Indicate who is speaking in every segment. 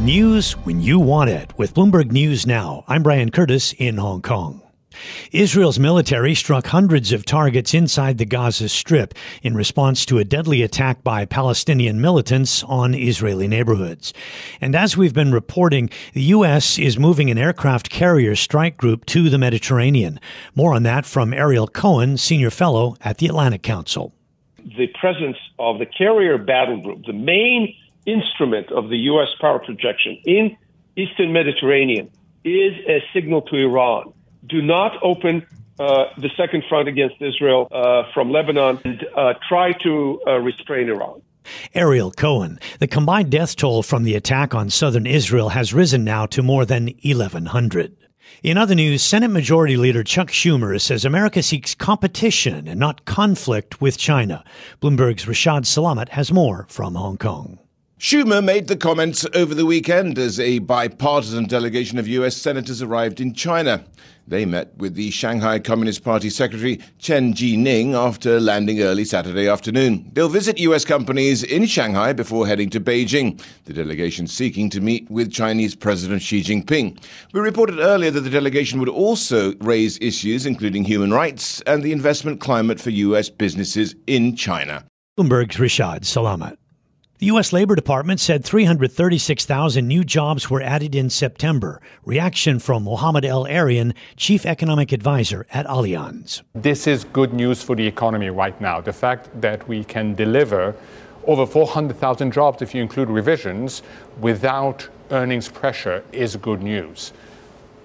Speaker 1: News when you want it with Bloomberg News Now. I'm Brian Curtis in Hong Kong. Israel's military struck hundreds of targets inside the Gaza Strip in response to a deadly attack by Palestinian militants on Israeli neighborhoods. And as we've been reporting, the U.S. is moving an aircraft carrier strike group to the Mediterranean. More on that from Ariel Cohen, senior fellow at the Atlantic Council.
Speaker 2: The presence of the carrier battle group, the main instrument of the U.S. power projection in Eastern Mediterranean, is a signal to Iran do not open uh, the second front against Israel uh, from Lebanon and uh, try to uh, restrain Iran.
Speaker 1: Ariel Cohen. The combined death toll from the attack on southern Israel has risen now to more than 1,100. In other news, Senate Majority Leader Chuck Schumer says America seeks competition and not conflict with China. Bloomberg's Rashad Salamat has more from Hong Kong.
Speaker 3: Schumer made the comments over the weekend as a bipartisan delegation of U.S. senators arrived in China. They met with the Shanghai Communist Party Secretary Chen Jining after landing early Saturday afternoon. They'll visit U.S. companies in Shanghai before heading to Beijing, the delegation seeking to meet with Chinese President Xi Jinping. We reported earlier that the delegation would also raise issues including human rights and the investment climate for U.S. businesses in China.
Speaker 1: Bloomberg's Rashad Salamat. The U.S. Labor Department said 336,000 new jobs were added in September. Reaction from Mohamed El-Erian, Chief Economic Advisor at Allianz.
Speaker 4: This is good news for the economy right now. The fact that we can deliver over 400,000 jobs, if you include revisions, without earnings pressure is good news.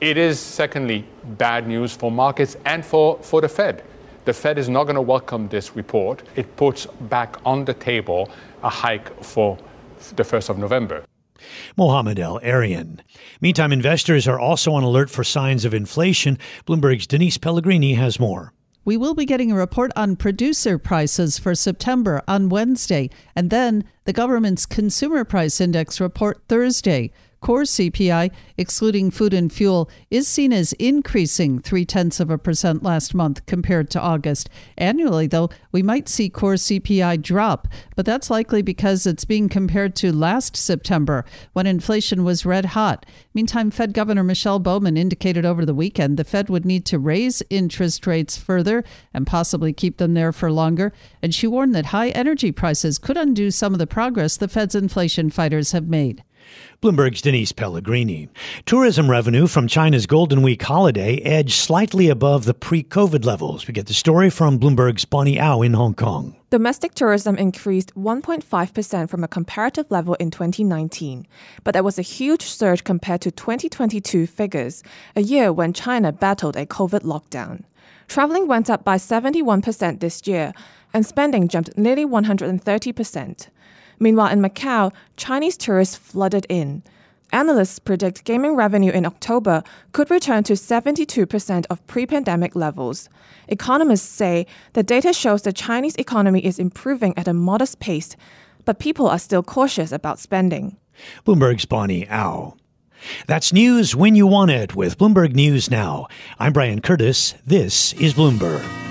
Speaker 4: It is, secondly, bad news for markets and for, for the Fed. The Fed is not going to welcome this report. It puts back on the table a hike for the 1st of November.
Speaker 1: Mohamed El-Erian. Meantime, investors are also on alert for signs of inflation. Bloomberg's Denise Pellegrini has more.
Speaker 5: We will be getting a report on producer prices for September on Wednesday, and then the government's consumer price index report Thursday. Core CPI, excluding food and fuel, is seen as increasing three tenths of a percent last month compared to August. Annually, though, we might see core CPI drop, but that's likely because it's being compared to last September when inflation was red hot. Meantime, Fed Governor Michelle Bowman indicated over the weekend the Fed would need to raise interest rates further and possibly keep them there for longer. And she warned that high energy prices could undo some of the progress the Fed's inflation fighters have made.
Speaker 1: Bloomberg's Denise Pellegrini. Tourism revenue from China's Golden Week holiday edged slightly above the pre COVID levels. We get the story from Bloomberg's Bonnie Au in Hong Kong.
Speaker 6: Domestic tourism increased 1.5% from a comparative level in 2019, but that was a huge surge compared to 2022 figures, a year when China battled a COVID lockdown. Traveling went up by 71% this year, and spending jumped nearly 130%. Meanwhile, in Macau, Chinese tourists flooded in. Analysts predict gaming revenue in October could return to 72% of pre pandemic levels. Economists say the data shows the Chinese economy is improving at a modest pace, but people are still cautious about spending.
Speaker 1: Bloomberg's Bonnie Au. That's news when you want it with Bloomberg News Now. I'm Brian Curtis. This is Bloomberg.